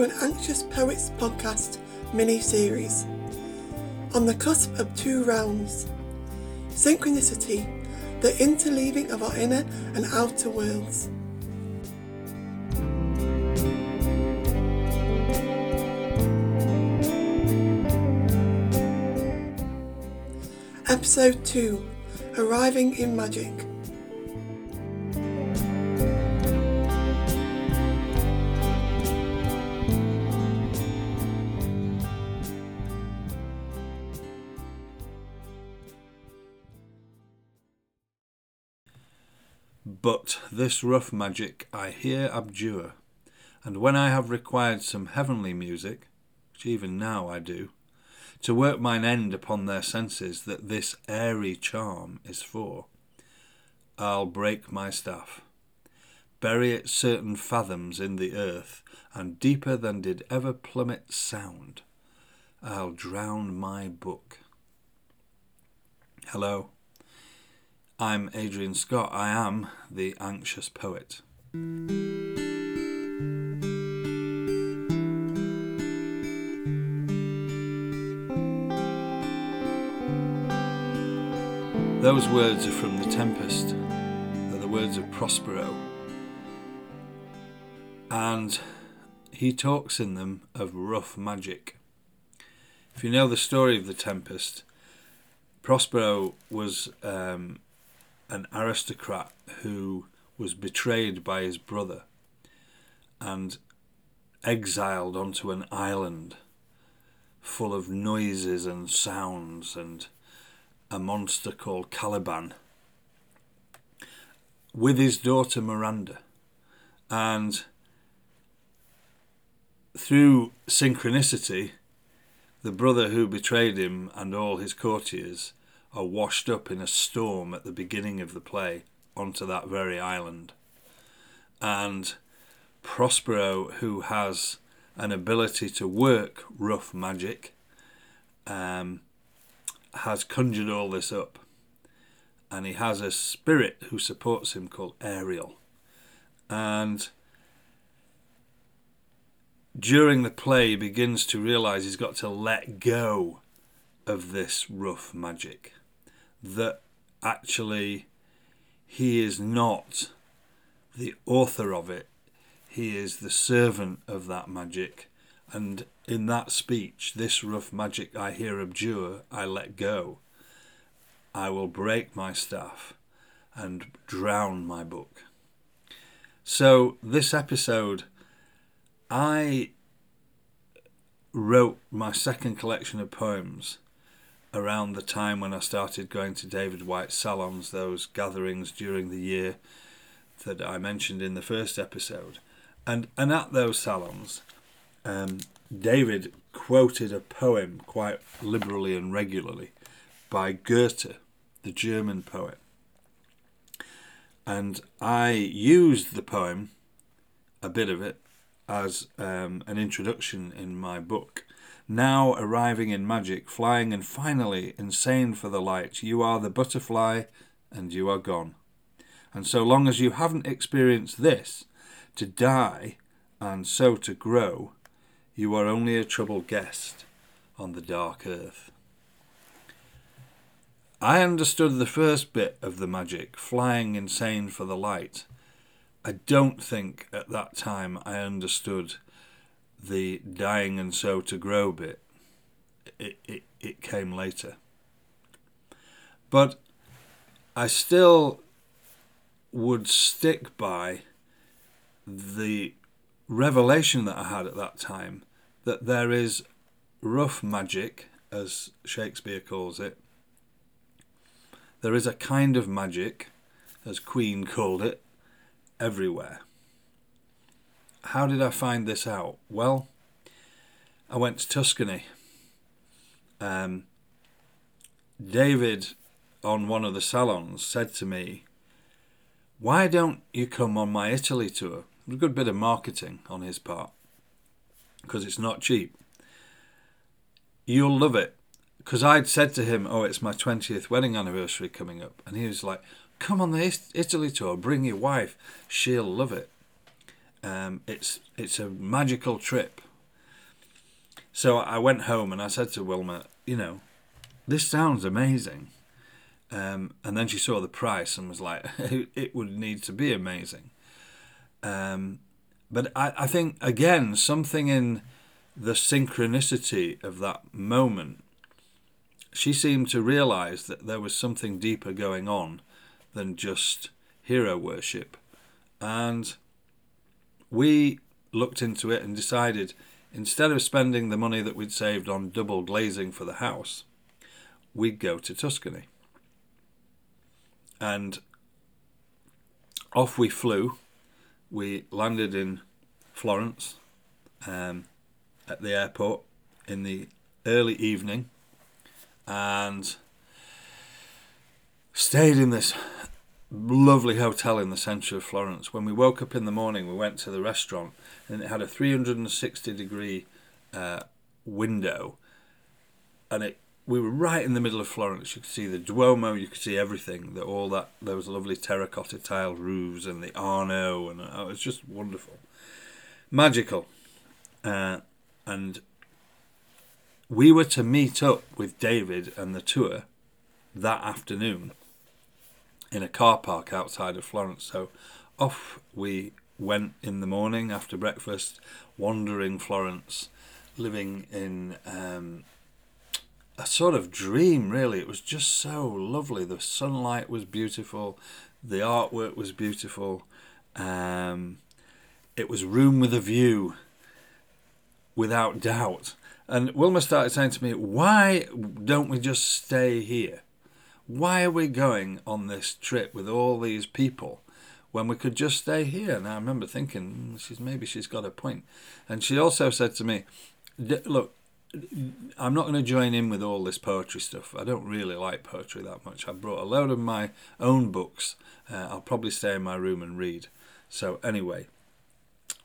to an Anxious Poets podcast mini series. On the cusp of two realms synchronicity, the interleaving of our inner and outer worlds. Episode 2 Arriving in Magic. This rough magic I here abjure, and when I have required some heavenly music, which even now I do, to work mine end upon their senses that this airy charm is for, I'll break my staff, bury it certain fathoms in the earth, and deeper than did ever plummet sound, I'll drown my book. Hello. I'm Adrian Scott. I am the anxious poet. Those words are from The Tempest. They're the words of Prospero. And he talks in them of rough magic. If you know the story of The Tempest, Prospero was um, an aristocrat who was betrayed by his brother and exiled onto an island full of noises and sounds and a monster called Caliban with his daughter Miranda. And through synchronicity, the brother who betrayed him and all his courtiers are washed up in a storm at the beginning of the play onto that very island. And Prospero, who has an ability to work rough magic, um, has conjured all this up. And he has a spirit who supports him called Ariel. And during the play, he begins to realize he's got to let go of this rough magic that actually he is not the author of it, he is the servant of that magic. And in that speech, this rough magic I here abjure, I let go. I will break my staff and drown my book. So, this episode, I wrote my second collection of poems around the time when I started going to David Whyte's salons, those gatherings during the year that I mentioned in the first episode. And, and at those salons, um, David quoted a poem quite liberally and regularly by Goethe, the German poet. And I used the poem, a bit of it, as um, an introduction in my book now arriving in magic, flying and finally insane for the light. You are the butterfly and you are gone. And so long as you haven't experienced this, to die and so to grow, you are only a troubled guest on the dark earth. I understood the first bit of the magic, flying insane for the light. I don't think at that time I understood the dying and so to grow bit, it, it, it came later. But I still would stick by the revelation that I had at that time that there is rough magic, as Shakespeare calls it. There is a kind of magic, as Queen called it, everywhere how did I find this out? Well, I went to Tuscany. Um, David, on one of the salons, said to me, Why don't you come on my Italy tour? A good bit of marketing on his part because it's not cheap. You'll love it. Because I'd said to him, Oh, it's my 20th wedding anniversary coming up. And he was like, Come on the Italy tour, bring your wife, she'll love it. Um, it's it's a magical trip. So I went home and I said to Wilma, you know, this sounds amazing. Um, and then she saw the price and was like, it would need to be amazing. Um, but I, I think, again, something in the synchronicity of that moment, she seemed to realize that there was something deeper going on than just hero worship. And we looked into it and decided instead of spending the money that we'd saved on double glazing for the house, we'd go to Tuscany. And off we flew. We landed in Florence um, at the airport in the early evening and stayed in this lovely hotel in the centre of Florence. When we woke up in the morning, we went to the restaurant and it had a 360 degree uh, window and it we were right in the middle of Florence. You could see the Duomo, you could see everything. That all that there was lovely terracotta tiled roofs and the Arno, and oh, it was just wonderful, magical. Uh, and we were to meet up with David and the tour that afternoon in a car park outside of Florence. So off we went in the morning after breakfast, wandering Florence, living in. Um, a sort of dream, really. It was just so lovely. The sunlight was beautiful, the artwork was beautiful. Um, it was room with a view, without doubt. And Wilma started saying to me, Why don't we just stay here? Why are we going on this trip with all these people when we could just stay here? And I remember thinking, mm, she's maybe she's got a point. And she also said to me, Look, I'm not going to join in with all this poetry stuff. I don't really like poetry that much. I brought a load of my own books. Uh, I'll probably stay in my room and read. So, anyway,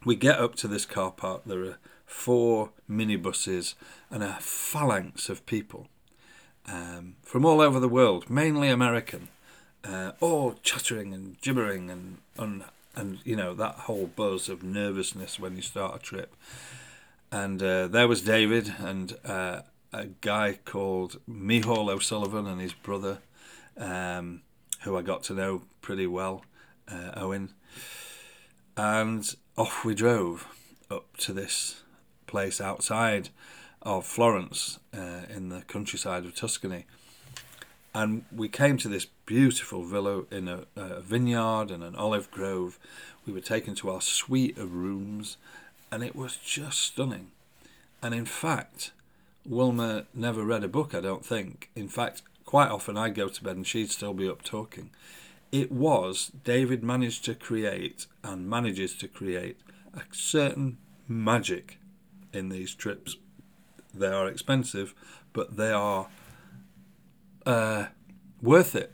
we get up to this car park. There are four minibuses and a phalanx of people um, from all over the world, mainly American, uh, all chattering and gibbering and, and, and, you know, that whole buzz of nervousness when you start a trip and uh, there was David and uh, a guy called Mihal O'Sullivan and his brother, um, who I got to know pretty well, uh, Owen. And off we drove up to this place outside of Florence uh, in the countryside of Tuscany. And we came to this beautiful villa in a, a vineyard and an olive grove. We were taken to our suite of rooms and it was just stunning. And in fact, Wilma never read a book, I don't think. In fact, quite often I'd go to bed and she'd still be up talking. It was David managed to create and manages to create a certain magic in these trips. They are expensive, but they are uh, worth it.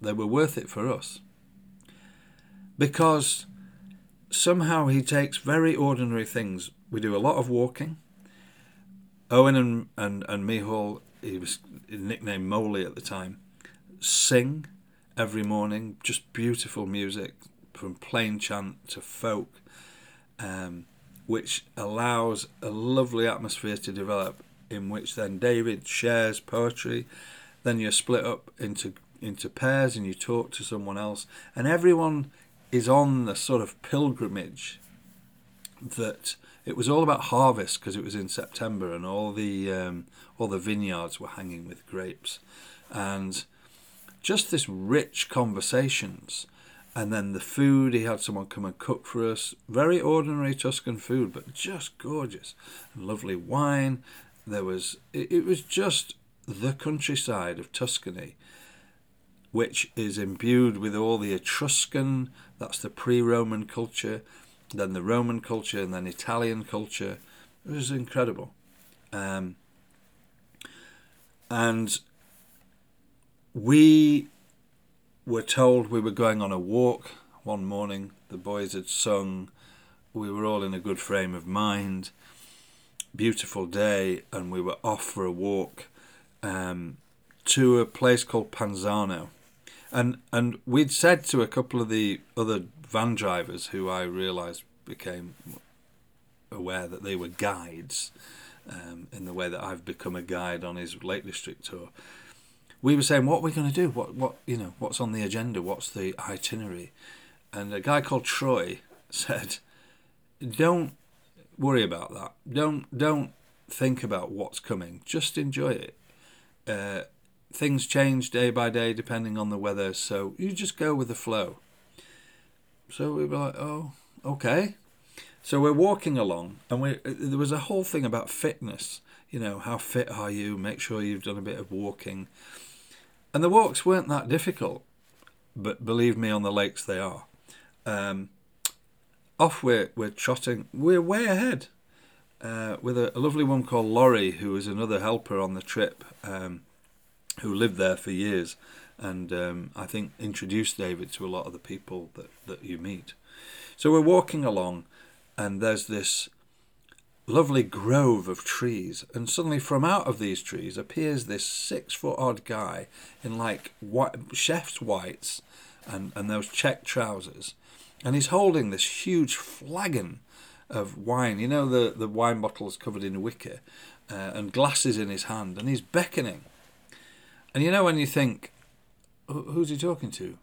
They were worth it for us. Because somehow he takes very ordinary things. We do a lot of walking. Owen and, and, and Mihal, he was nicknamed Moley at the time, sing every morning, just beautiful music from plain chant to folk, um, which allows a lovely atmosphere to develop in which then David shares poetry. Then you're split up into into pairs and you talk to someone else, and everyone is on the sort of pilgrimage that it was all about harvest because it was in September and all the um, all the vineyards were hanging with grapes, and just this rich conversations, and then the food he had someone come and cook for us, very ordinary Tuscan food, but just gorgeous, lovely wine. There was it, it was just the countryside of Tuscany which is imbued with all the Etruscan, that's the pre Roman culture, then the Roman culture, and then Italian culture. It was incredible. Um, and we were told we were going on a walk one morning. The boys had sung. We were all in a good frame of mind. Beautiful day, and we were off for a walk um, to a place called Panzano and and we'd said to a couple of the other van drivers who I realised became aware that they were guides um, in the way that I've become a guide on his Lake District tour. We were saying, what are we going to do? What, what, you know, what's on the agenda? What's the itinerary? And a guy called Troy said, don't worry about that. Don't, don't think about what's coming. Just enjoy it. Uh, things change day by day depending on the weather, so you just go with the flow. So we were like, oh, okay. So we're walking along, and we there was a whole thing about fitness. You know, how fit are you? Make sure you've done a bit of walking. And the walks weren't that difficult, but believe me, on the lakes they are. Um, off we're, we're trotting. We're way ahead uh, with a, a, lovely woman called Laurie, who was another helper on the trip, um, who lived there for years, and um, I think introduced David to a lot of the people that, that you meet. So we're walking along, and there's this lovely grove of trees, and suddenly from out of these trees appears this six foot odd guy in like white, chef's whites and, and those check trousers, and he's holding this huge flagon of wine. You know the the wine bottles covered in wicker, uh, and glasses in his hand, and he's beckoning. And you know when you think, who's he talking to?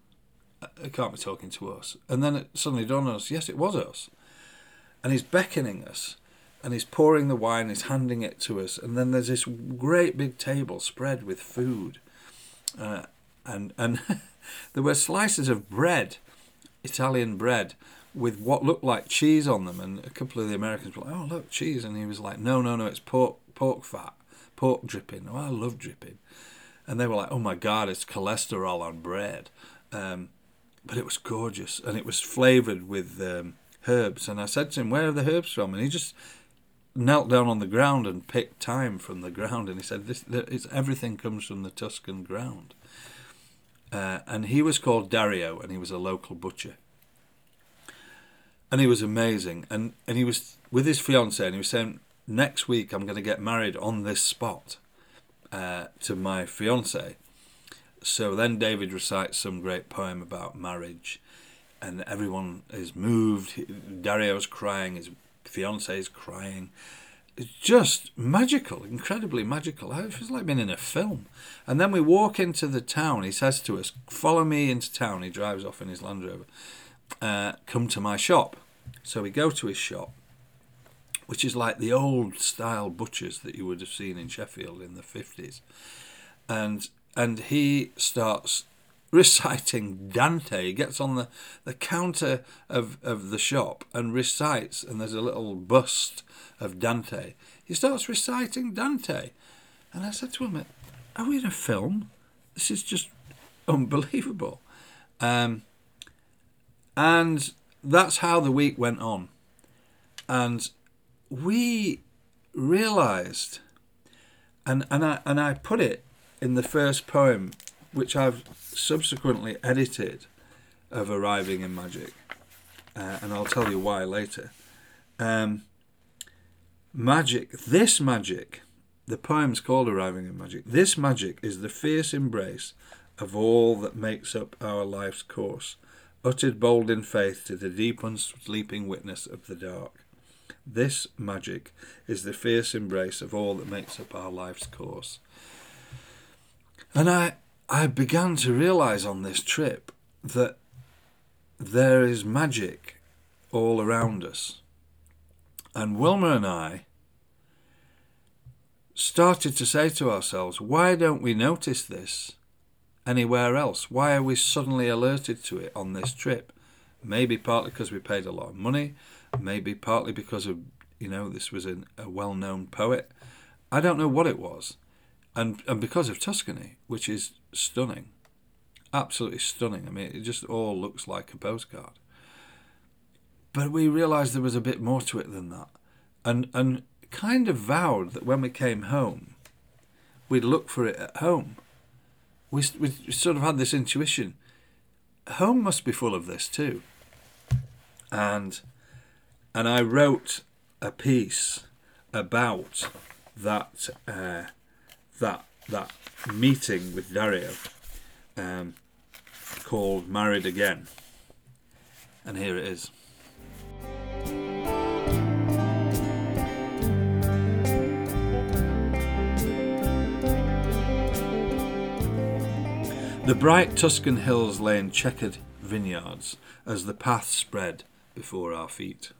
It can't be talking to us. And then it suddenly dawned on us, yes, it was us. And he's beckoning us, and he's pouring the wine, he's handing it to us, and then there's this great big table spread with food, uh, and and there were slices of bread, Italian bread, with what looked like cheese on them, and a couple of the Americans were like, "Oh, look, cheese," and he was like, "No, no, no, it's pork, pork fat, pork dripping." Oh, I love dripping, and they were like, "Oh my God, it's cholesterol on bread," um, but it was gorgeous, and it was flavored with um, herbs. And I said to him, "Where are the herbs from?" And he just knelt down on the ground and picked thyme from the ground, and he said, "This, it's everything comes from the Tuscan ground." Uh, and he was called Dario, and he was a local butcher and he was amazing. And and he was with his fiance, and he was saying, "Next week, I'm going to get married on this spot uh, to my fiance." So then David recites some great poem about marriage, and everyone is moved. Dario's crying, his fiance is crying. It's just magical, incredibly magical. It feels like being in a film. And then we walk into the town. He says to us, "Follow me into town." He drives off in his Land Rover. Uh, come to my shop. So we go to his shop, which is like the old style butchers that you would have seen in Sheffield in the 50s. And and he starts reciting Dante. He gets on the, the counter of, of the shop and recites, and there's a little bust of Dante. He starts reciting Dante. And I said to him, Are we in a film? This is just unbelievable. Um, and that's how the week went on. And we realized, and, and, I, and I put it in the first poem, which I've subsequently edited of Arriving in Magic, uh, and I'll tell you why later. Um, magic, this magic, the poem's called Arriving in Magic. This magic is the fierce embrace of all that makes up our life's course uttered bold in faith to the deep unsleeping witness of the dark. This magic is the fierce embrace of all that makes up our life's course. And I, I began to realize on this trip that there is magic all around us. And Wilma and I started to say to ourselves, why don't we notice this anywhere else? Why are we suddenly alerted to it on this trip? Maybe partly because we paid a lot of money, maybe partly because of, you know, this was an, a well known poet. I don't know what it was. And, and because of Tuscany, which is stunning, absolutely stunning. I mean, it just all looks like a postcard. But we realised there was a bit more to it than that. And, and kind of vowed that when we came home, we'd look for it at home we, we sort of had this intuition. Home must be full of this too. And and I wrote a piece about that uh, that that meeting with Dario um, called Married Again. And here it is. The bright Tuscan hills lay in checkered vineyards as the path spread before our feet.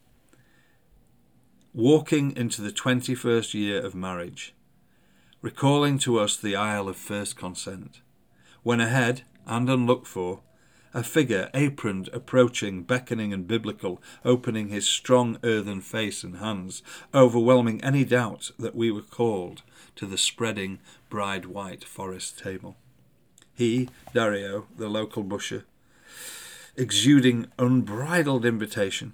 Walking into the 21st year of marriage, recalling to us the isle of first consent, when ahead and unlooked for, a figure aproned approaching, beckoning and biblical, opening his strong earthen face and hands, overwhelming any doubt that we were called to the spreading bride white forest table. He, Dario, the local busher, exuding unbridled invitation,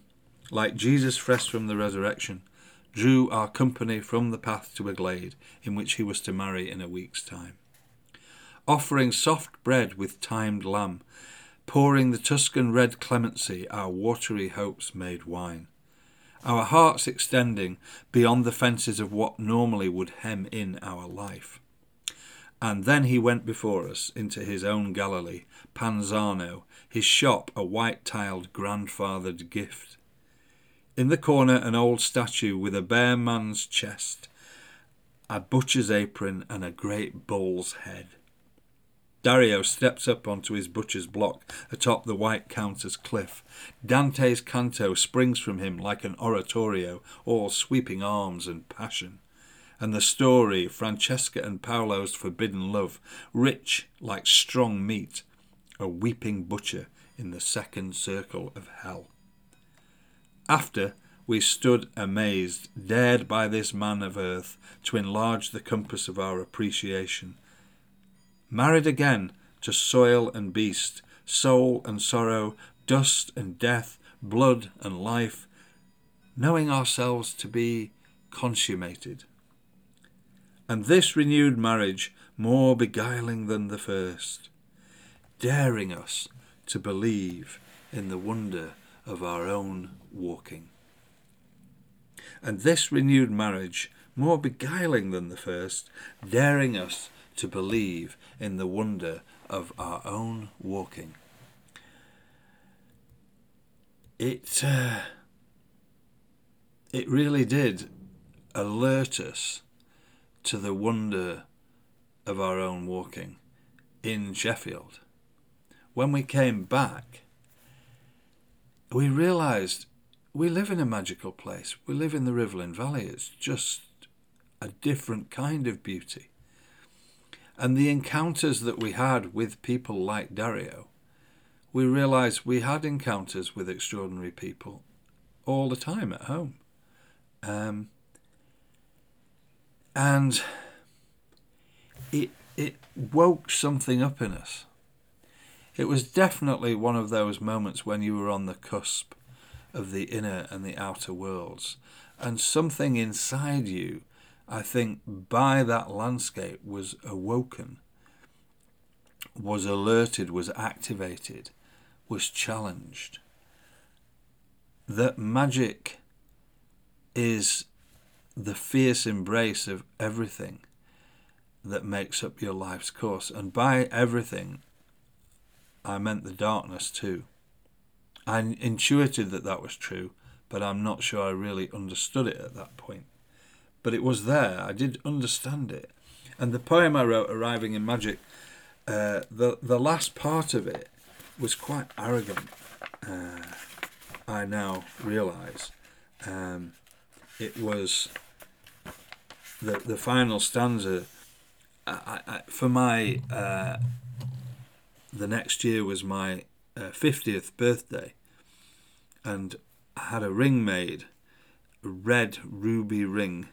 like Jesus fresh from the resurrection, drew our company from the path to a glade in which he was to marry in a week's time. Offering soft bread with timed lamb, pouring the Tuscan red clemency, our watery hopes made wine. Our hearts extending beyond the fences of what normally would hem in our life. And then he went before us into his own Galilee, Panzano, his shop a white tiled grandfathered gift. In the corner, an old statue with a bare man's chest, a butcher's apron, and a great bull's head. Dario steps up onto his butcher's block atop the white counter's cliff. Dante's canto springs from him like an oratorio, all sweeping arms and passion and the story, Francesca and Paolo's forbidden love, rich like strong meat, a weeping butcher in the second circle of hell. After, we stood amazed, dared by this man of earth to enlarge the compass of our appreciation. Married again to soil and beast, soul and sorrow, dust and death, blood and life, knowing ourselves to be consummated and this renewed marriage more beguiling than the first, daring us to believe in the wonder of our own walking. And this renewed marriage more beguiling than the first, daring us to believe in the wonder of our own walking. It, uh, it really did alert us to the wonder of our own walking in Sheffield. When we came back, we realized we live in a magical place. We live in the Rivellin Valley. It's just a different kind of beauty. And the encounters that we had with people like Dario, we realized we had encounters with extraordinary people all the time at home. Um, and it it woke something up in us. It was definitely one of those moments when you were on the cusp of the inner and the outer worlds, and something inside you, I think, by that landscape was awoken, was alerted, was activated, was challenged. That magic is the fierce embrace of everything that makes up your life's course. And by everything, I meant the darkness too. I intuited that that was true, but I'm not sure I really understood it at that point. But it was there, I did understand it. And the poem I wrote, Arriving in Magic, uh, the, the last part of it was quite arrogant, uh, I now realise. Um, it was the the final stanza. I, I, for my uh, the next year was my uh, fiftieth birthday, and I had a ring made, a red ruby ring,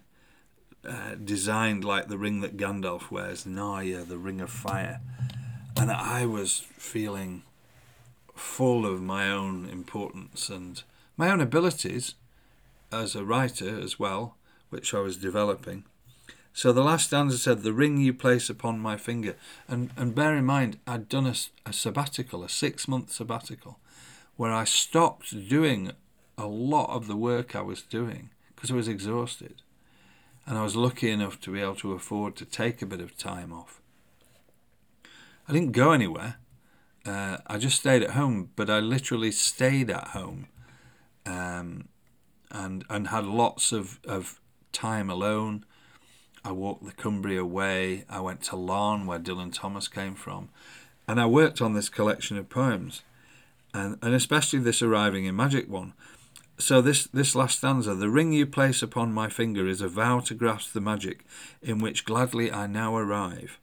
uh, designed like the ring that Gandalf wears, Narya, the Ring of Fire, and I was feeling full of my own importance and my own abilities as a writer as well, which I was developing. So the last stanza said, The ring you place upon my finger. And, and bear in mind, I'd done a, a sabbatical, a six month sabbatical, where I stopped doing a lot of the work I was doing because I was exhausted. And I was lucky enough to be able to afford to take a bit of time off. I didn't go anywhere. Uh, I just stayed at home, but I literally stayed at home um, and, and had lots of, of time alone I walked the Cumbria Way. I went to Laugharne, where Dylan Thomas came from. And I worked on this collection of poems, and, and especially this arriving in magic one. So this this last stanza, the ring you place upon my finger is a vow to grasp the magic, in which gladly I now arrive.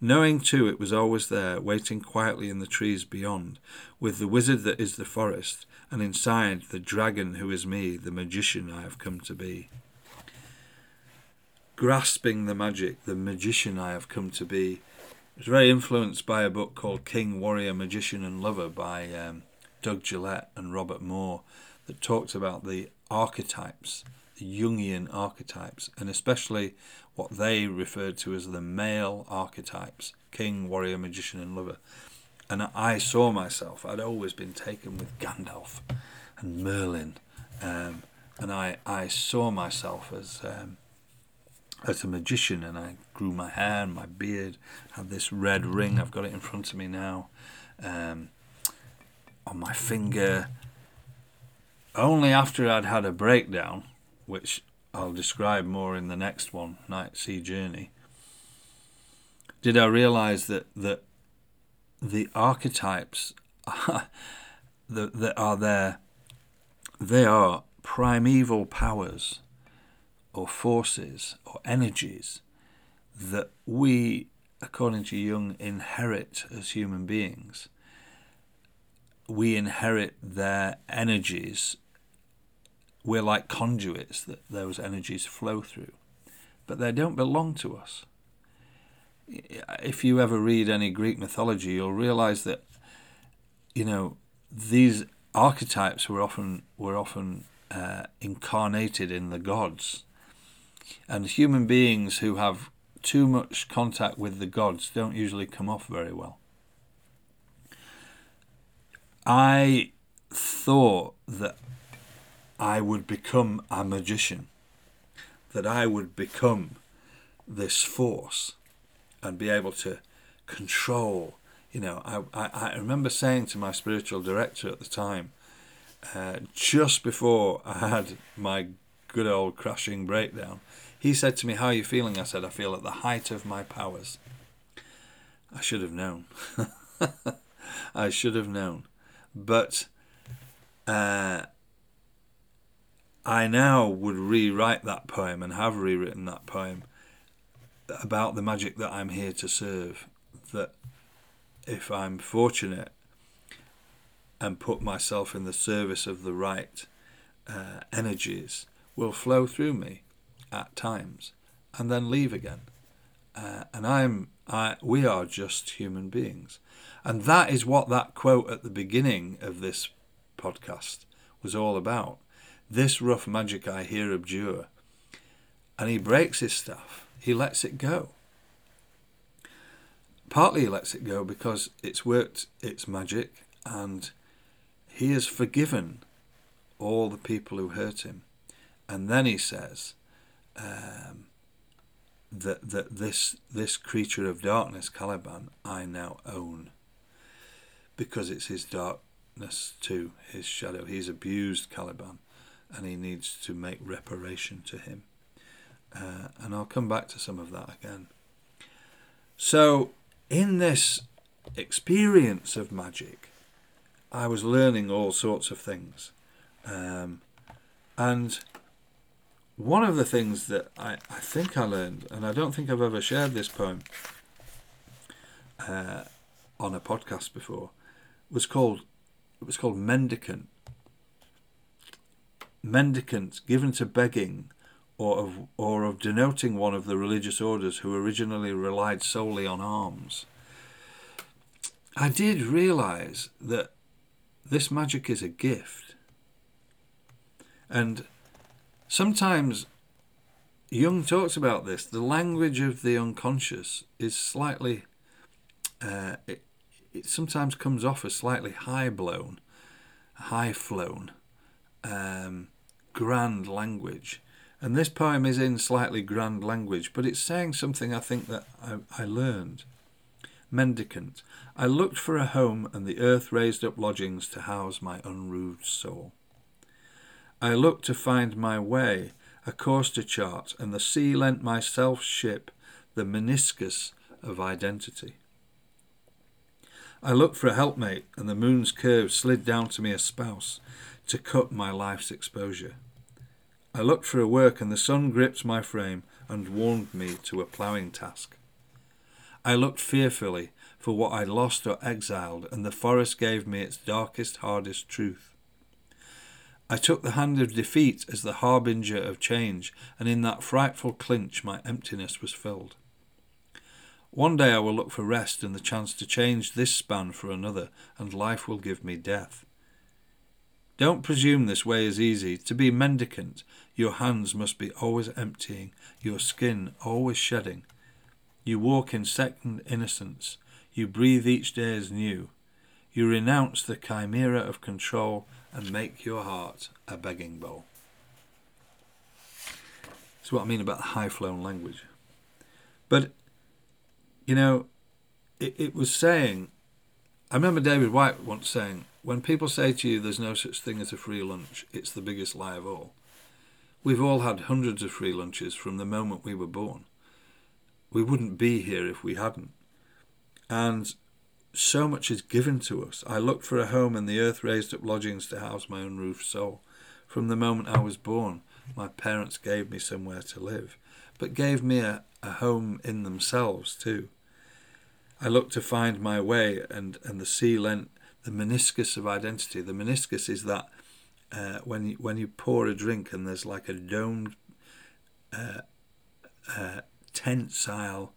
Knowing too it was always there, waiting quietly in the trees beyond, with the wizard that is the forest, and inside the dragon who is me, the magician I have come to be. Grasping the magic, the magician I have come to be. I was very influenced by a book called King, Warrior, Magician, and Lover by um, Doug Gillette and Robert Moore that talked about the archetypes, the Jungian archetypes, and especially what they referred to as the male archetypes king, warrior, magician, and lover. And I saw myself, I'd always been taken with Gandalf and Merlin, um, and I, I saw myself as. Um, as a magician, and I grew my hair and my beard, had this red ring, I've got it in front of me now, um, on my finger. Only after I'd had a breakdown, which I'll describe more in the next one, Night Sea Journey, did I realize that, that the archetypes that, that are there, they are primeval powers or forces or energies that we, according to Jung, inherit as human beings. We inherit their energies we're like conduits that those energies flow through, but they don't belong to us. If you ever read any Greek mythology, you'll realize that, you know, these archetypes were often were often uh, incarnated in the gods, and human beings who have too much contact with the gods don't usually come off very well. I thought that I would become a magician, that I would become this force and be able to control. You know, I, I, I remember saying to my spiritual director at the time, uh, just before I had my good old crashing breakdown, he said to me, How are you feeling? I said, I feel at the height of my powers. I should have known. I should have known. But uh, I now would rewrite that poem and have rewritten that poem about the magic that I'm here to serve. That if I'm fortunate and put myself in the service of the right uh, energies, will flow through me at times and then leave again. Uh, and I'm, I, we are just human beings. And that is what that quote at the beginning of this podcast was all about this rough magic I here abjure. And he breaks his staff, he lets it go. Partly he lets it go because it's worked its magic and he has forgiven all the people who hurt him. And then he says um, that, that this, this creature of darkness, Caliban, I now own. Because it's his darkness too, his shadow. He's abused Caliban and he needs to make reparation to him. Uh, and I'll come back to some of that again. So, in this experience of magic, I was learning all sorts of things. Um, and one of the things that I, I think I learned, and I don't think I've ever shared this poem uh, on a podcast before, was called it was called Mendicant mendicant given to begging or of, or of denoting one of the religious orders who originally relied solely on alms. I did realize that this magic is a gift. And sometimes Jung talks about this. The language of the unconscious is slightly, uh, it, it sometimes comes off as slightly high blown, high flown um, grand language. And this poem is in slightly grand language, but it's saying something I think that I, I learned. Mendicant. I looked for a home, and the earth raised up lodgings to house my unroofed soul. I looked to find my way, a course to chart, and the sea lent myself ship, the meniscus of identity. I looked for a helpmate, and the moon's curve slid down to me a spouse to cut my life's exposure. I looked for a work, and the sun gripped my frame and warned me to a ploughing task. I looked fearfully for what I'd lost or exiled, and the forest gave me its darkest, hardest truth. I took the hand of defeat as the harbinger of change, and in that frightful clinch my emptiness was filled. One day I will look for rest and the chance to change this span for another, and life will give me death. Don't presume this way is easy. To be mendicant, your hands must be always emptying, your skin always shedding. You walk in second innocence, you breathe each day as new. You renounce the chimera of control and make your heart a begging bowl. That's what I mean about the high flown language. But, you know, it, it was saying, I remember David Whyte once saying, when people say to you there's no such thing as a free lunch, it's the biggest lie of all. We've all had hundreds of free lunches from the moment we were born. We wouldn't be here if we hadn't. And so much is given to us. I looked for a home, and the earth raised up lodgings to house my unroofed soul. From the moment I was born, my parents gave me somewhere to live, but gave me a, a home in themselves too. I looked to find my way, and, and the sea lent the meniscus of identity. The meniscus is that uh, when you, when you pour a drink and there's like a domed, uh, uh, tensile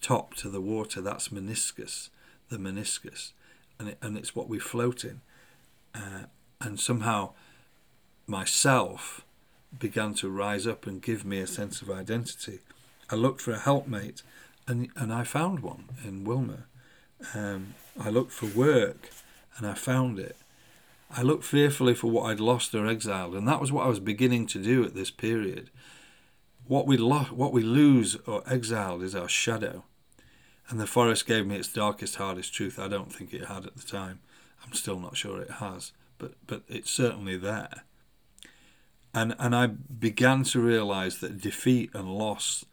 top to the water, that's meniscus the meniscus, and it, and it's what we float in. Uh, and somehow, myself began to rise up and give me a sense of identity. I looked for a helpmate, and and I found one in Wilma. Um, I looked for work, and I found it. I looked fearfully for what I'd lost or exiled, and that was what I was beginning to do at this period. What we lo- what we lose or exiled is our shadow. And the forest gave me its darkest, hardest truth. I don't think it had at the time. I'm still not sure it has, but but it's certainly there. And and I began to realise that defeat and loss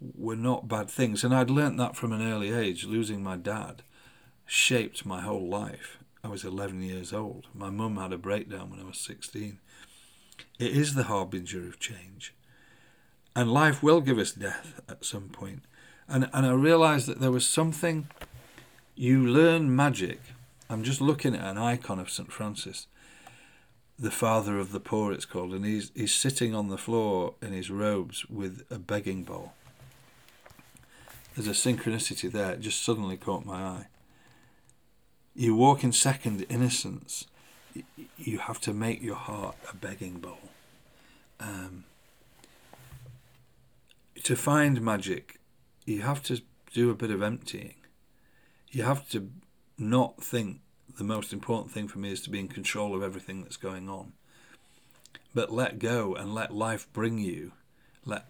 were not bad things, and I'd learnt that from an early age. Losing my dad shaped my whole life. I was 11 years old. My mum had a breakdown when I was 16. It is the harbinger of change. And life will give us death at some point and and I realised that there was something. You learn magic. I'm just looking at an icon of St Francis, the father of the poor. It's called, and he's he's sitting on the floor in his robes with a begging bowl. There's a synchronicity there. It just suddenly caught my eye. You walk in second innocence. You have to make your heart a begging bowl. Um, to find magic you have to do a bit of emptying. You have to not think the most important thing for me is to be in control of everything that's going on. But let go and let life bring you. Let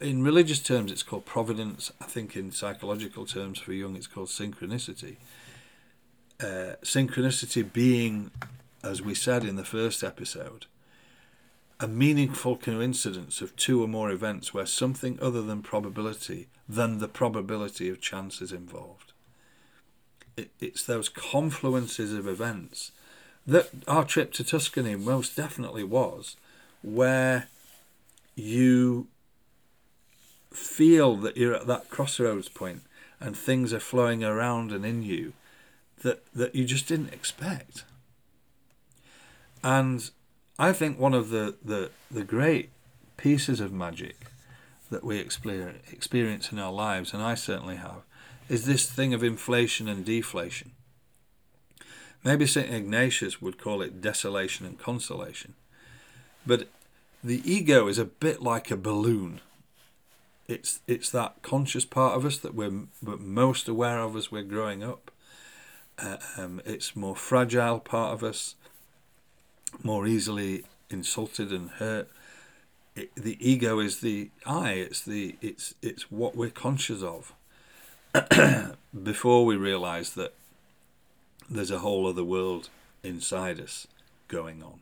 in religious terms it's called providence. I think in psychological terms for Jung it's called synchronicity. Uh, synchronicity being, as we said in the first episode, a meaningful coincidence of two or more events where something other than probability than the probability of chance is involved. It, it's those confluences of events that our trip to Tuscany most definitely was, where you feel that you're at that crossroads point and things are flowing around and in you that, that you just didn't expect. And I think one of the, the, the great pieces of magic that we experience in our lives, and I certainly have, is this thing of inflation and deflation. Maybe St. Ignatius would call it desolation and consolation. But the ego is a bit like a balloon. It's, it's that conscious part of us that we're, we're most aware of as we're growing up. Uh, um, it's more fragile part of us more easily insulted and hurt. It, the ego is the I. It's the it's it's what we're conscious of before we realise that there's a whole other world inside us going on.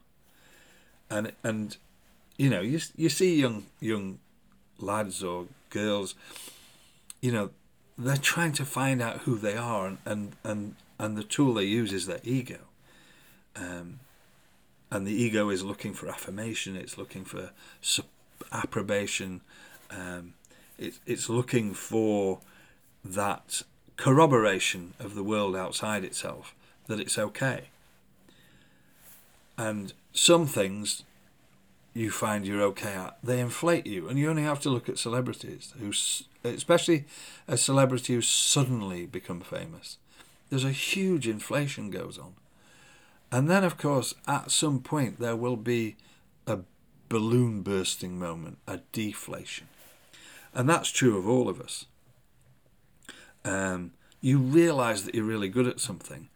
And and you know you you see young young lads or girls, you know, they're trying to find out who they are, and and and, and the tool they use is their ego. Um, and the ego is looking for affirmation. It's looking for approbation. Um, it, it's looking for that corroboration of the world outside itself that it's okay. And some things you find you're okay at, they inflate you. And you only have to look at celebrities, who, especially a celebrity who's suddenly become famous. There's a huge inflation goes on. And then, of course, at some point, there will be a balloon bursting moment, a deflation. And that's true of all of us. Um, you realize that you're really good at something,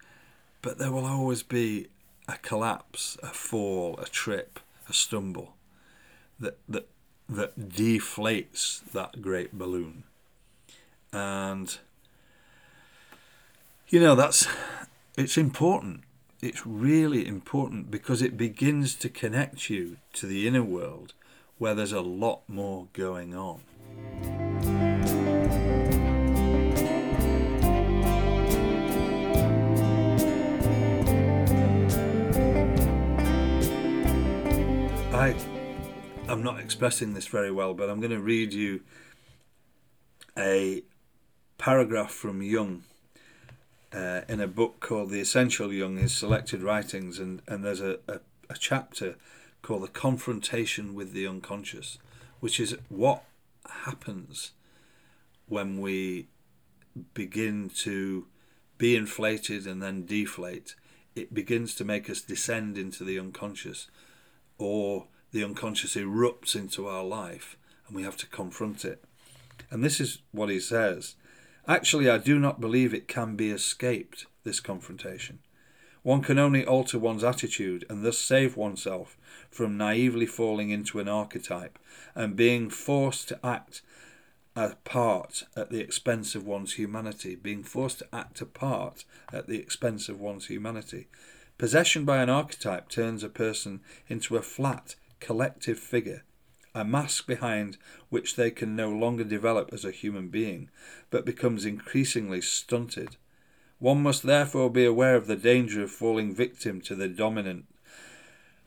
but there will always be a collapse, a fall, a trip, a stumble that, that, that deflates that great balloon. And, you know, that's, it's important it's really important because it begins to connect you to the inner world where there's a lot more going on. I I'm not expressing this very well, but I'm going to read you a paragraph from Jung uh, in a book called The Essential Jung, his selected writings, and, and there's a, a, a chapter called The Confrontation with the Unconscious, which is what happens when we begin to be inflated and then deflate. It begins to make us descend into the unconscious, or the unconscious erupts into our life, and we have to confront it. And this is what he says Actually, I do not believe it can be escaped, this confrontation. One can only alter one's attitude and thus save oneself from naively falling into an archetype and being forced to act a part at the expense of one's humanity, being forced to act a part at the expense of one's humanity. Possession by an archetype turns a person into a flat, collective figure a mask behind which they can no longer develop as a human being, but becomes increasingly stunted. One must therefore be aware of the danger of falling victim to the dominant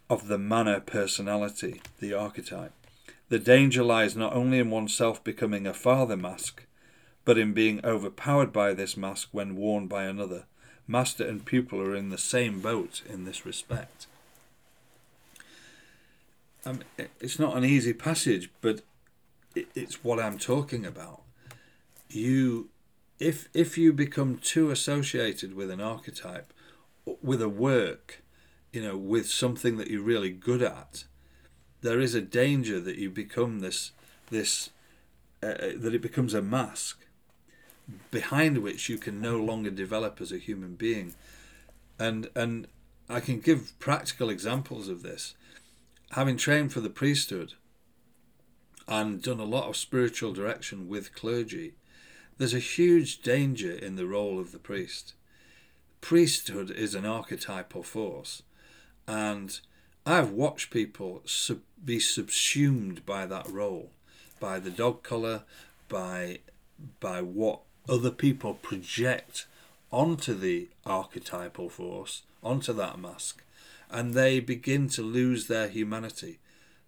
of the mana personality, the archetype. The danger lies not only in oneself becoming a father mask, but in being overpowered by this mask when worn by another. Master and pupil are in the same boat in this respect. Mean, it's not an easy passage, but it's what I'm talking about. You, if if you become too associated with an archetype, with a work, you know, with something that you're really good at, there is a danger that you become this this uh, uh, that it becomes a mask behind which you can no longer develop as a human being, and and I can give practical examples of this having trained for the priesthood and done a lot of spiritual direction with clergy, there's a huge danger in the role of the priest. Priesthood is an archetypal force, and I've watched people sub- be subsumed by that role, by the dog collar, by by what other people project onto the archetypal force, onto that mask, and they begin to lose their humanity.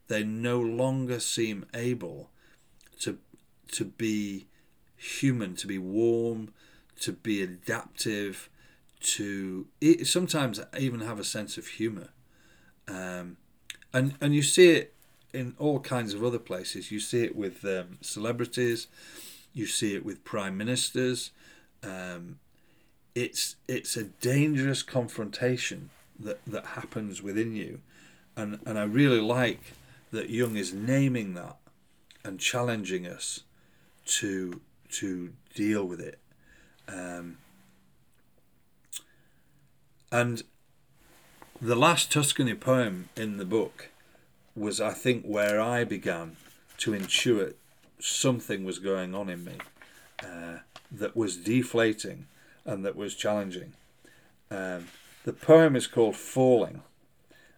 They no longer seem able to to be human, to be warm, to be adaptive, to sometimes even have a sense of humour. Um, and and you see it in all kinds of other places. You see it with um, celebrities, you see it with prime ministers. Um, it's it's a dangerous confrontation that that happens within you, and and I really like that Jung is naming that and challenging us to to deal with it. Um, and the last Tuscany poem in the book was, I think, where I began to intuit something was going on in me uh, that was deflating and that was challenging. Um, the poem is called Falling,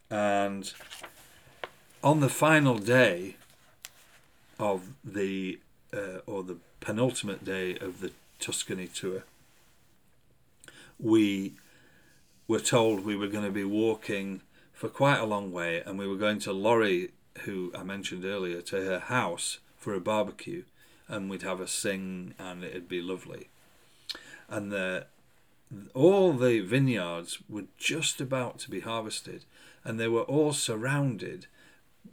and on the final day of the, uh, or the penultimate day of the Tuscany tour, we were told we were going to be walking for quite a long way, and we were going to Laurie, who I mentioned earlier, to her house for a barbecue, and we'd have a sing, and it'd be lovely. And the all the vineyards were just about to be harvested, and they were all surrounded,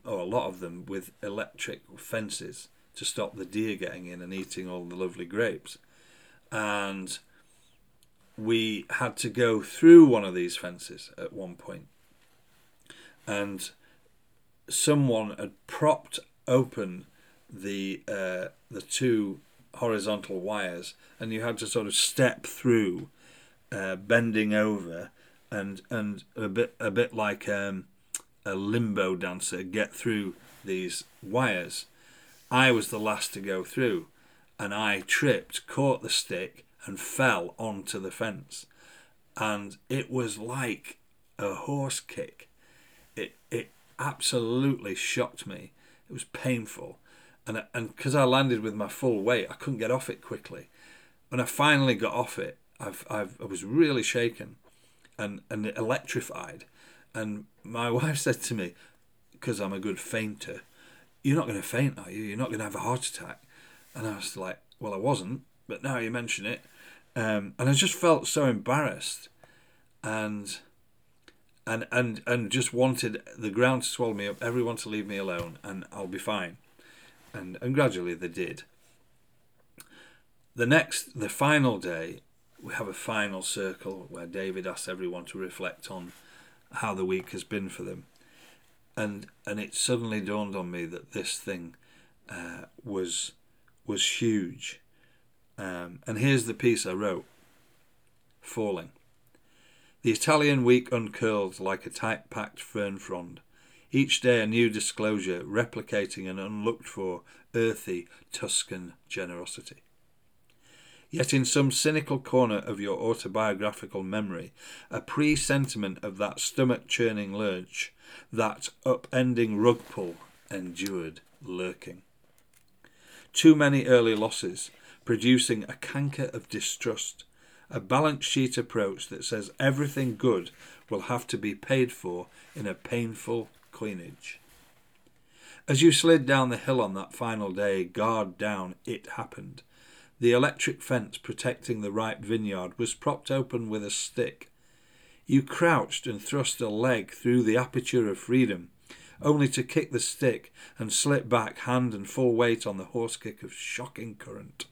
or a lot of them, with electric fences to stop the deer getting in and eating all the lovely grapes. And we had to go through one of these fences at one point, and someone had propped open the uh, the two horizontal wires, and you had to sort of step through, uh, bending over, and and a bit a bit like um, a limbo dancer get through these wires. I was the last to go through, and I tripped, caught the stick, and fell onto the fence, and it was like a horse kick. It it absolutely shocked me. It was painful, and and because I landed with my full weight, I couldn't get off it quickly. When I finally got off it, I've, I've I was really shaken, and and electrified, and my wife said to me, because I'm a good fainter, "You're not going to faint, are you? You're not going to have a heart attack." And I was like, "Well, I wasn't, but now you mention it," um, and I just felt so embarrassed, and and and and just wanted the ground to swallow me up, everyone to leave me alone, and I'll be fine. And and gradually they did. The next, the final day, we have a final circle where David asks everyone to reflect on how the week has been for them, and and it suddenly dawned on me that this thing uh, was was huge. Um, and here's the piece I wrote: falling. The Italian week uncurled like a tight packed fern frond. Each day a new disclosure, replicating an unlooked for, earthy Tuscan generosity. Yet in some cynical corner of your autobiographical memory, a presentiment of that stomach churning lurch, that upending rug pull, endured lurking. Too many early losses, producing a canker of distrust, a balance sheet approach that says everything good will have to be paid for in a painful coinage. As you slid down the hill on that final day, guard down, it happened. The electric fence protecting the ripe vineyard was propped open with a stick. You crouched and thrust a leg through the aperture of freedom, only to kick the stick and slip back hand and full weight on the horse kick of shocking current.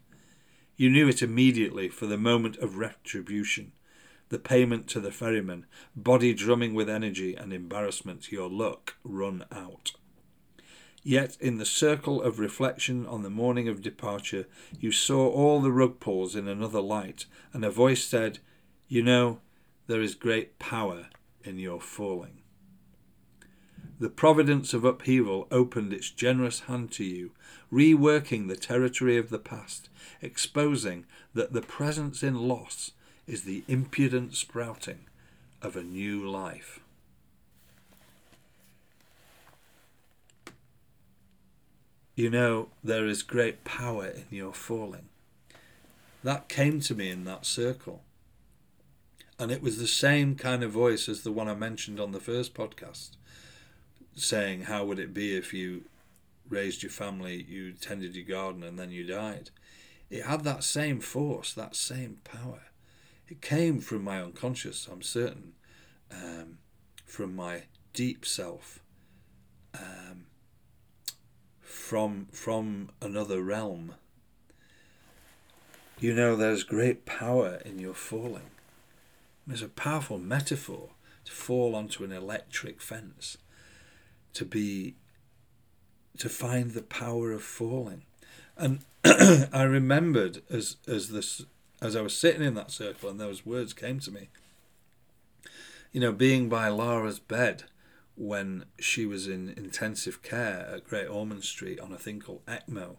You knew it immediately for the moment of retribution, the payment to the ferryman, body drumming with energy and embarrassment, your luck run out. Yet in the circle of reflection on the morning of departure, you saw all the rug pulls in another light, and a voice said, You know, there is great power in your falling. The providence of upheaval opened its generous hand to you, reworking the territory of the past, exposing that the presence in loss is the impudent sprouting of a new life. You know, there is great power in your falling. That came to me in that circle. And it was the same kind of voice as the one I mentioned on the first podcast saying, How would it be if you raised your family, you tended your garden, and then you died? It had that same force, that same power. It came from my unconscious, I'm certain, um, from my deep self, um, from from another realm. You know, there's great power in your falling. There's a powerful metaphor to fall onto an electric fence to be to find the power of falling. And I remembered as as this as I was sitting in that circle and those words came to me. You know, being by Lara's bed when she was in intensive care at Great Ormond Street on a thing called ECMO,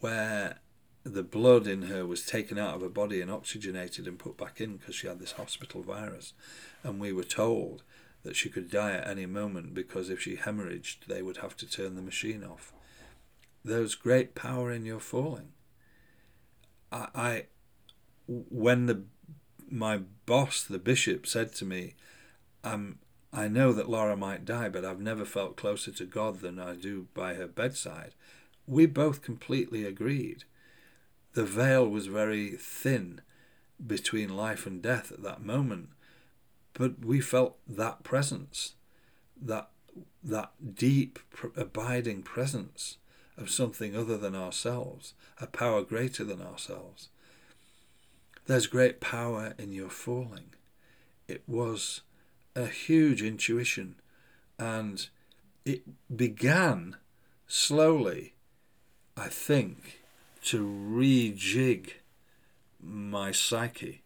where the blood in her was taken out of her body and oxygenated and put back in because she had this hospital virus. And we were told that she could die at any moment because if she hemorrhaged, they would have to turn the machine off. There's great power in your falling. I, I when the my boss, the bishop, said to me, "Um, I know that Laura might die, but I've never felt closer to God than I do by her bedside." We both completely agreed. The veil was very thin between life and death at that moment, but we felt that presence, that that deep, abiding presence of something other than ourselves, a power greater than ourselves. There's great power in your falling. It was a huge intuition, and it began slowly, I think, to rejig my psyche.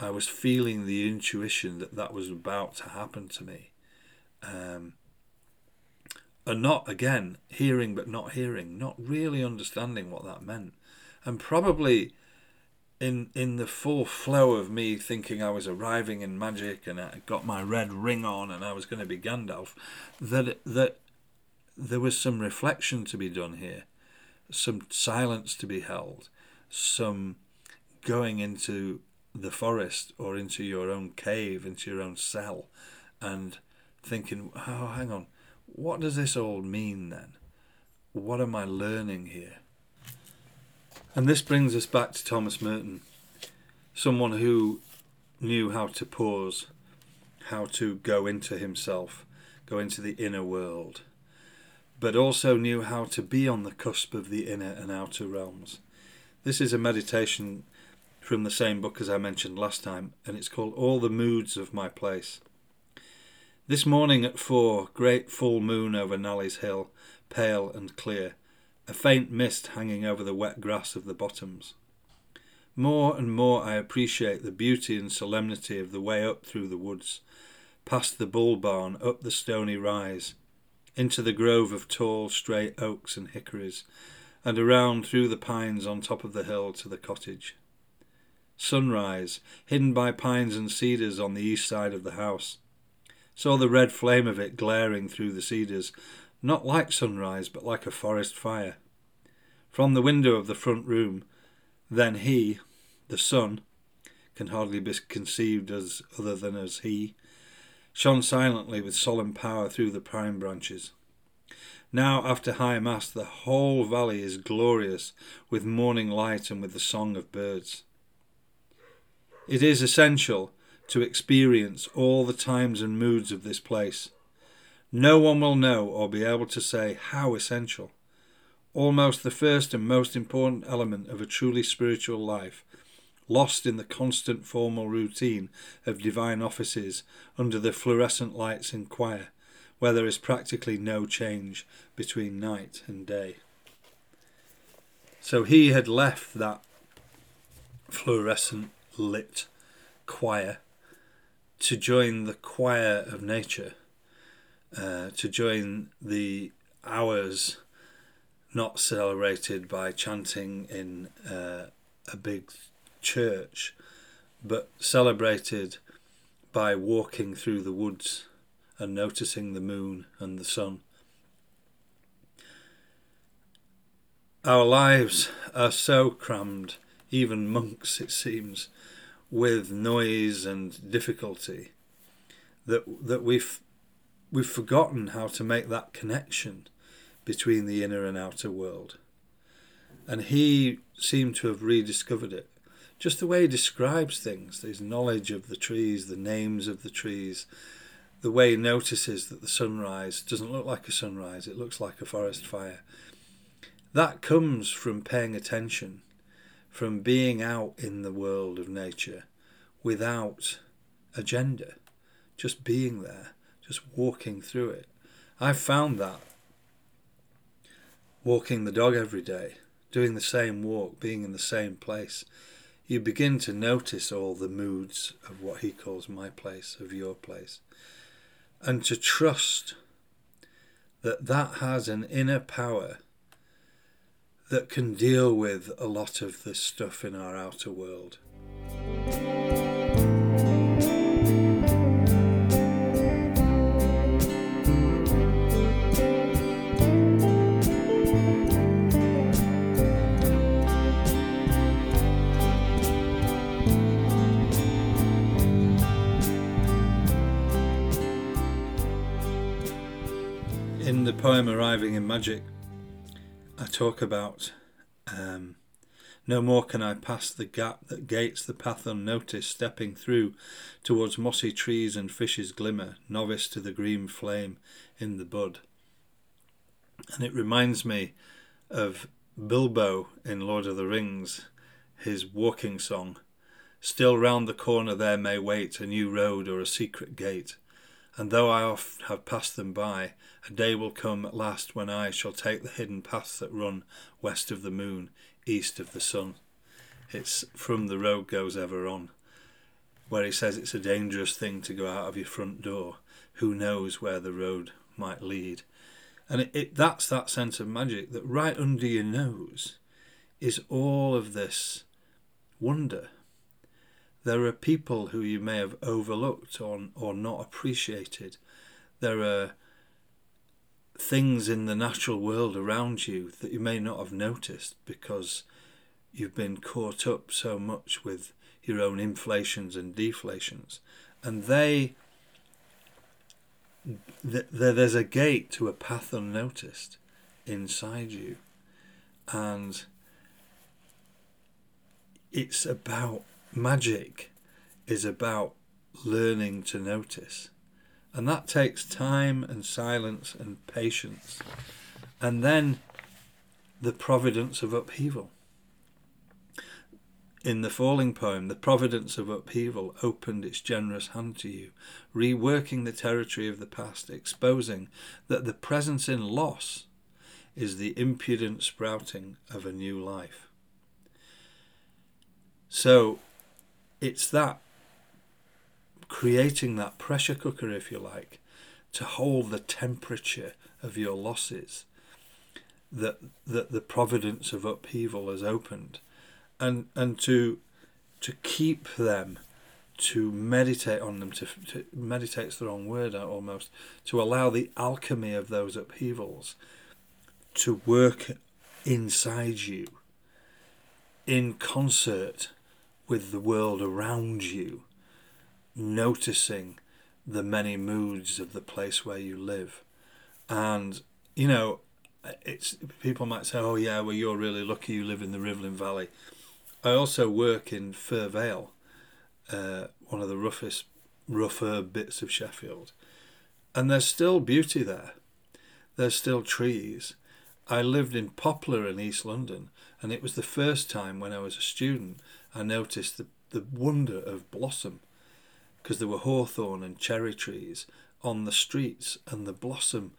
I was feeling the intuition that that was about to happen to me. Um, and not, again, hearing but not hearing, not really understanding what that meant. And probably in in the full flow of me thinking I was arriving in magic and I got my red ring on and I was going to be Gandalf, that that there was some reflection to be done here, some silence to be held, some going into the forest or into your own cave, into your own cell, and thinking, oh, hang on, what does this all mean then? What am I learning here? And this brings us back to Thomas Merton, someone who knew how to pause, how to go into himself, go into the inner world, but also knew how to be on the cusp of the inner and outer realms. This is a meditation from the same book as I mentioned last time, and it's called All the Moods of My Place. This morning at four, great full moon over Nally's Hill, pale and clear, a faint mist hanging over the wet grass of the bottoms. More and more I appreciate the beauty and solemnity of the way up through the woods, past the bull barn, up the stony rise, into the grove of tall, straight oaks and hickories, and around through the pines on top of the hill to the cottage. Sunrise, hidden by pines and cedars on the east side of the house saw the red flame of it glaring through the cedars, not like sunrise, but like a forest fire. From the window of the front room, then he, the sun, can hardly be conceived as other than as he, shone silently with solemn power through the pine branches. Now, after high mass, the whole valley is glorious with morning light and with the song of birds. It is essential to experience all the times and moods of this place. No one will know or be able to say how essential. Almost the first and most important element of a truly spiritual life, lost in the constant formal routine of divine offices under the fluorescent lights in choir, where there is practically no change between night and day. So he had left that fluorescent lit choir to join the choir of nature, uh, to join the hours not celebrated by chanting in uh, a big church, but celebrated by walking through the woods and noticing the moon and the sun. Our lives are so crammed, even monks, it seems, with noise and difficulty that that we've we've forgotten how to make that connection between the inner and outer world. And he seemed to have rediscovered it. Just the way he describes things, his knowledge of the trees, the names of the trees, the way he notices that the sunrise doesn't look like a sunrise, it looks like a forest fire. That comes from paying attention from being out in the world of nature without agenda, just being there, just walking through it. I found that walking the dog every day, doing the same walk, being in the same place, you begin to notice all the moods of what he calls my place, of your place, and to trust that that has an inner power that can deal with a lot of the stuff in our outer world. Poem Arriving in Magic, I talk about um, no more can I pass the gap that gates the path unnoticed, stepping through towards mossy trees and fishes glimmer, novice to the green flame in the bud. And it reminds me of Bilbo in Lord of the Rings, his walking song. Still round the corner there may wait a new road or a secret gate. And though I oft have passed them by, a day will come at last when I shall take the hidden paths that run west of the moon, east of the sun. It's from the road goes ever on, where he says it's a dangerous thing to go out of your front door. Who knows where the road might lead? And it, it that's that sense of magic that right under your nose is all of this wonder. There are people who you may have overlooked or, or not appreciated. There are things in the natural world around you that you may not have noticed because you've been caught up so much with your own inflations and deflations. And they, th- there's a gate to a path unnoticed inside you. And it's about magic, is about learning to notice. And that takes time and silence and patience. And then the providence of upheaval. In the falling poem, the providence of upheaval opened its generous hand to you, reworking the territory of the past, exposing that the presence in loss is the impudent sprouting of a new life. So it's that creating that pressure cooker, if you like, to hold the temperature of your losses that that the providence of upheaval has opened. And and to to keep them to meditate on them to, to meditate's the wrong word almost to allow the alchemy of those upheavals to work inside you in concert with the world around you noticing the many moods of the place where you live. And, you know, it's people might say, oh, yeah, well, you're really lucky you live in the Rivelin Valley. I also work in Fir Vale, uh, one of the roughest, rougher bits of Sheffield. And there's still beauty there. There's still trees. I lived in Poplar in East London, and it was the first time when I was a student I noticed the, the wonder of blossom because there were hawthorn and cherry trees on the streets and the blossom.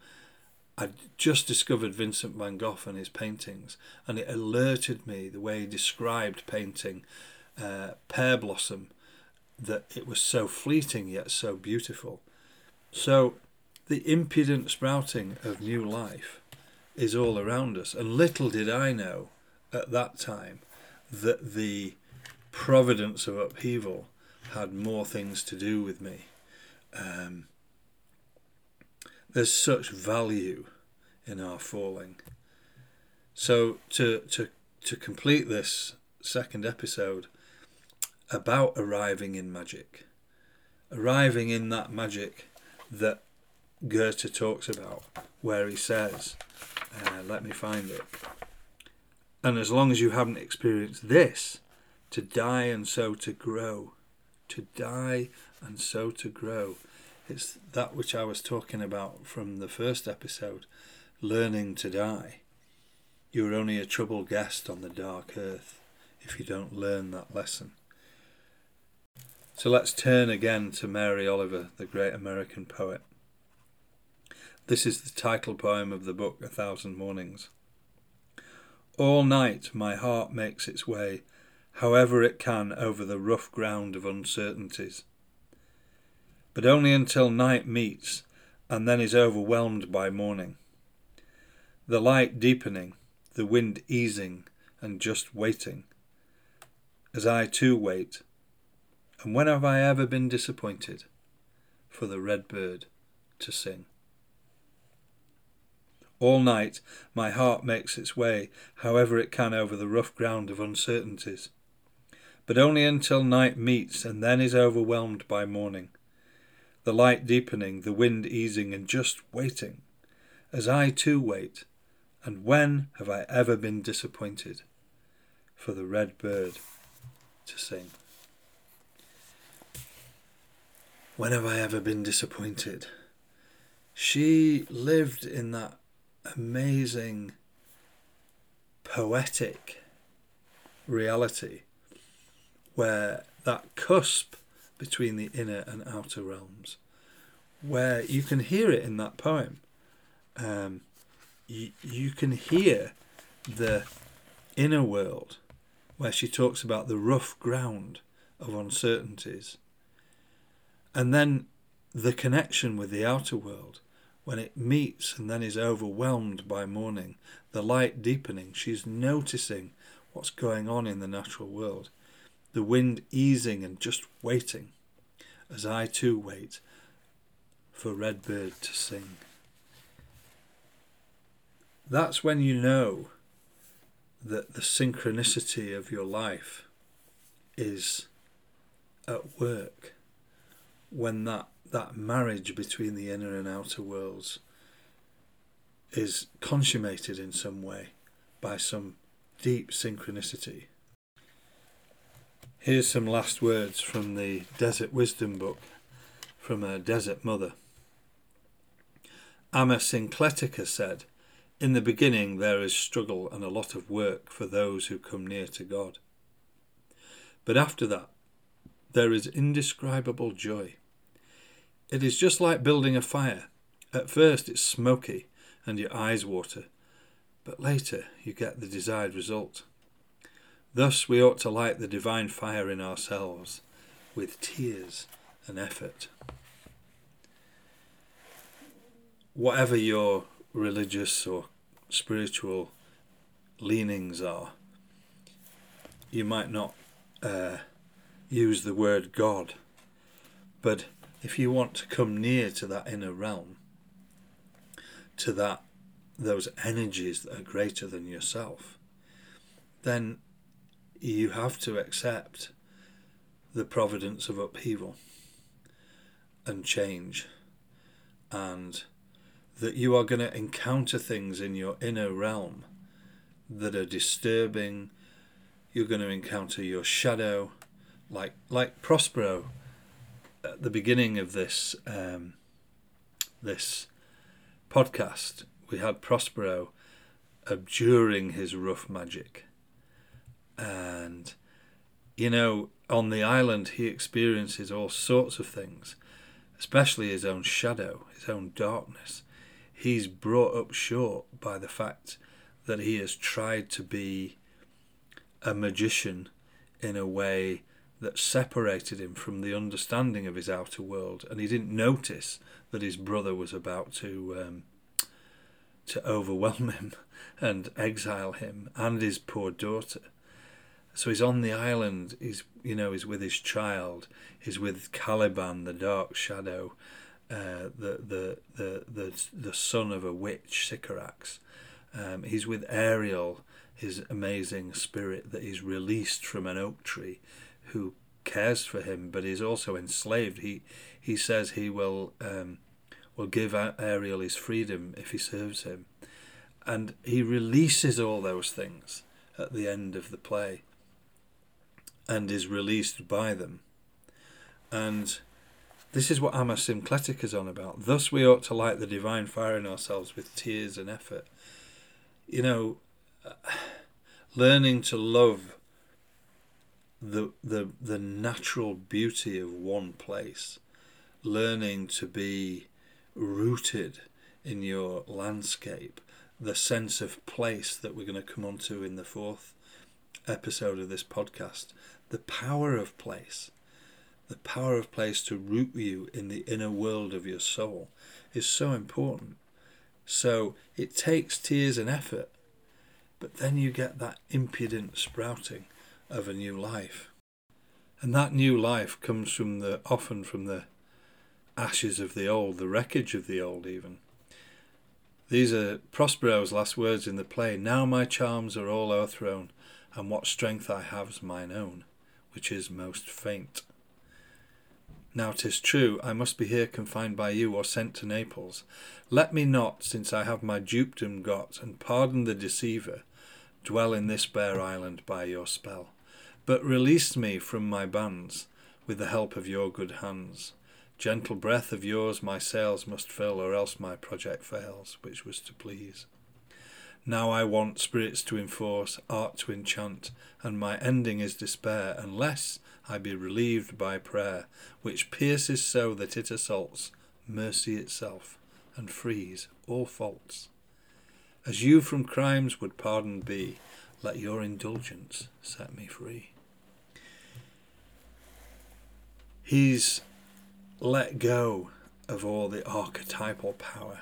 I'd just discovered Vincent van Gogh and his paintings, and it alerted me the way he described painting uh, pear blossom that it was so fleeting yet so beautiful. So, the impudent sprouting of new life is all around us, and little did I know at that time that the providence of upheaval had more things to do with me. Um, there's such value in our falling. So to to to complete this second episode about arriving in magic, arriving in that magic that Goethe talks about, where he says, uh, "Let me find it." And as long as you haven't experienced this, to die and so to grow to die and so to grow. It's that which I was talking about from the first episode learning to die. You're only a troubled guest on the dark earth if you don't learn that lesson. So let's turn again to Mary Oliver, the great American poet. This is the title poem of the book A Thousand Mornings. All night my heart makes its way however it can, over the rough ground of uncertainties. But only until night meets and then is overwhelmed by morning. The light deepening, the wind easing, and just waiting. As I too wait. And when have I ever been disappointed? For the red bird to sing. All night my heart makes its way, however it can, over the rough ground of uncertainties but only until night meets and then is overwhelmed by morning. The light deepening, the wind easing, and just waiting. as I too wait, and when have I ever been disappointed for the red bird to sing? When have I ever been disappointed? She lived in that amazing, poetic reality where that cusp between the inner and outer realms, where you can hear it in that poem. Um, you, you can hear the inner world where she talks about the rough ground of uncertainties. And then the connection with the outer world, when it meets and then is overwhelmed by morning, the light deepening, she's noticing what's going on in the natural world, the wind easing and just waiting, as I too wait for Redbird to sing. That's when you know that the synchronicity of your life is at work when that that marriage between the inner and outer worlds is consummated in some way by some deep synchronicity. Here's some last words from the Desert Wisdom book from a desert mother. Amma Syncletica said, In the beginning there is struggle and a lot of work for those who come near to God. But after that, there is indescribable joy. It is just like building a fire. At first it's smoky and your eyes water, but later you get the desired result. Thus we ought to light the divine fire in ourselves with tears and effort. Whatever your religious or spiritual leanings are, you might not uh, use the word God, but if you want to come near to that inner realm, to that those energies that are greater than yourself, then you have to accept the providence of upheaval and change, and that you are going to encounter things in your inner realm that are disturbing. You're going to encounter your shadow, like like Prospero at the beginning of this um, this podcast, we had Prospero abjuring his rough magic, and you know, on the island he experiences all sorts of things, especially his own shadow, his own darkness. He's brought up short by the fact that he has tried to be a magician in a way that separated him from the understanding of his outer world, and he didn't notice that his brother was about to um, to overwhelm him and exile him and his poor daughter. So he's on the island. He's you know he's with his child. He's with Caliban, the dark shadow, uh, the, the the the the son of a witch, Sycorax. Um, he's with Ariel, his amazing spirit that he's released from an oak tree who cares for him, but he's also enslaved. He he says he will um, will give Ariel his freedom if he serves him, and he releases all those things at the end of the play, and is released by them, and. This is what Amma Syncletica is on about. Thus, we ought to light the divine fire in ourselves with tears and effort. You know, learning to love the the the natural beauty of one place, learning to be rooted in your landscape, the sense of place that we're going to come on to in the fourth episode of this podcast, the power of place, the power of place to root you in the inner world of your soul is so important. So it takes tears and effort, but then you get that impudent sprouting of a new life. And that new life comes from the often from the ashes of the old, the wreckage of the old even. These are Prospero's last words in the play. Now my charms are all o'erthrown, and what strength I have's mine own, which is most faint. Now 'tis true, I must be here confined by you, or sent to Naples. Let me not, since I have my dukedom got, and pardon the deceiver, dwell in this bare island by your spell. But release me from my bands, with the help of your good hands. Gentle breath of yours my sails must fill, or else my project fails, which was to please. Now I want spirits to enforce, art to enchant, and my ending is despair, unless I be relieved by prayer, which pierces so that it assaults mercy itself, and frees all faults. As you from crimes would pardoned be, let your indulgence set me free. He's let go of all the archetypal power.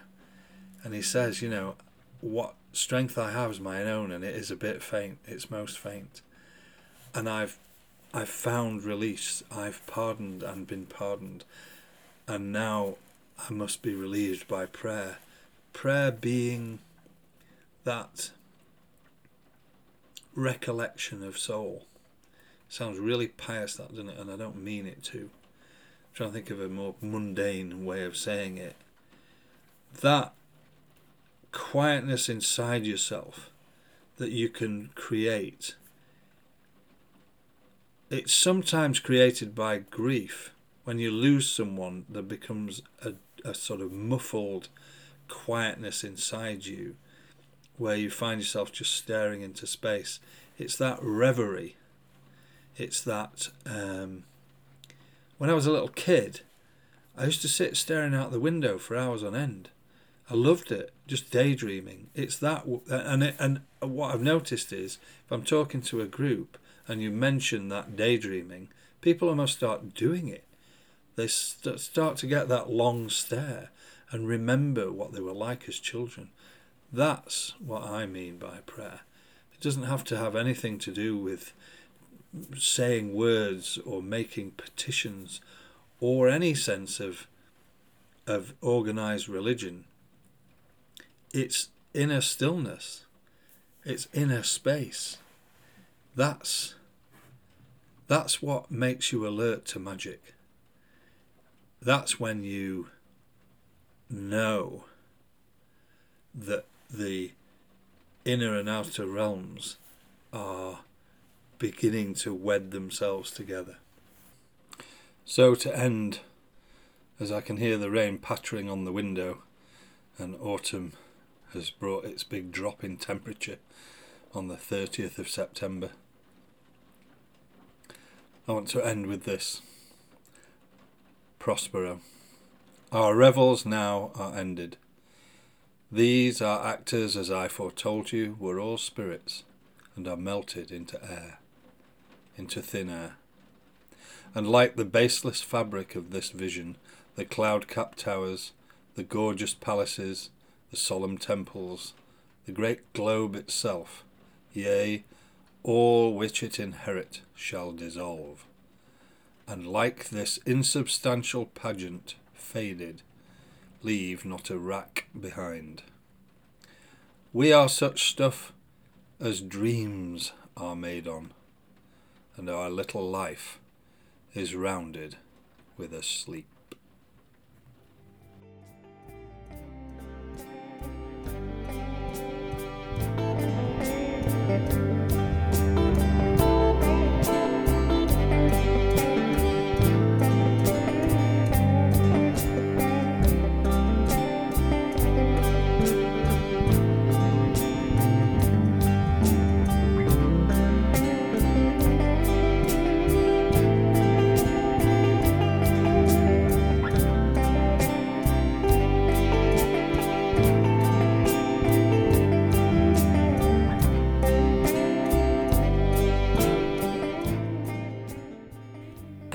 And he says, you know, what strength I have is mine own, and it is a bit faint. It's most faint, and I've I've found release. I've pardoned and been pardoned, and now I must be relieved by prayer. Prayer being that recollection of soul. Sounds really pious, that doesn't it? And I don't mean it to. I'm trying to think of a more mundane way of saying it. That quietness inside yourself that you can create. It's sometimes created by grief. When you lose someone, there becomes a, a sort of muffled quietness inside you where you find yourself just staring into space. It's that reverie. It's that. Um, when I was a little kid, I used to sit staring out the window for hours on end I loved it. Just daydreaming. It's that, and it, and what I've noticed is if I'm talking to a group and you mention that daydreaming, people almost start doing it. They st- start to get that long stare and remember what they were like as children. That's what I mean by prayer. It doesn't have to have anything to do with saying words or making petitions or any sense of of organized religion it's inner stillness, it's inner space. That's that's what makes you alert to magic. That's when you know that the inner and outer realms are beginning to wed themselves together. So, to end, as I can hear the rain pattering on the window and autumn has brought its big drop in temperature on the 30th of September. I want to end with this Prospero. Our revels now are ended. These, our actors, as I foretold you, were all spirits, and are melted into air, into thin air. And like the baseless fabric of this vision, the cloud capped towers, the gorgeous palaces, the solemn temples, the great globe itself, yea, all which it inherit shall dissolve, and like this insubstantial pageant faded, leave not a rack behind. We are such stuff as dreams are made on, and our little life is rounded with a sleep.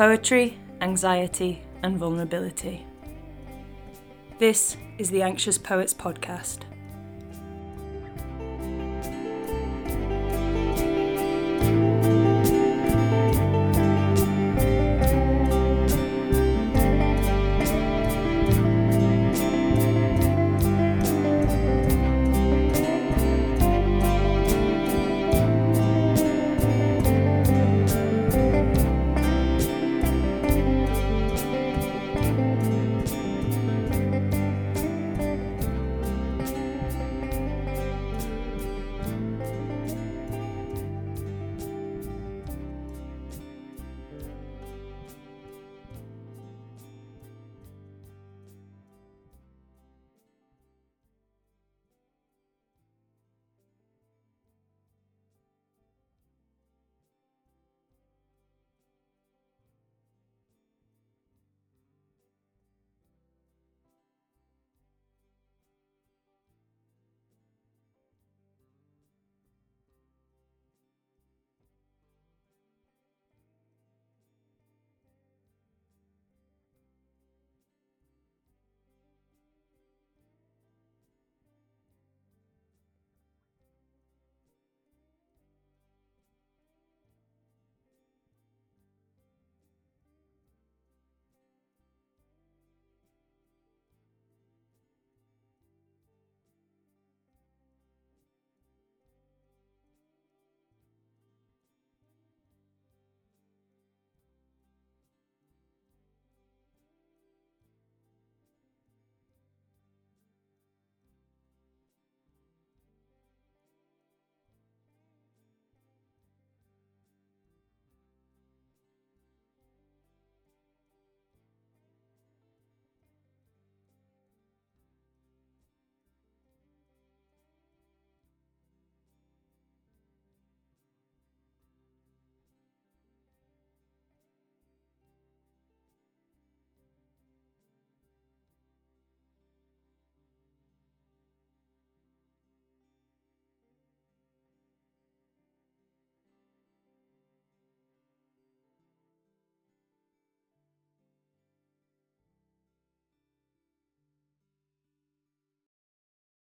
Poetry, anxiety, and vulnerability. This is the Anxious Poets Podcast.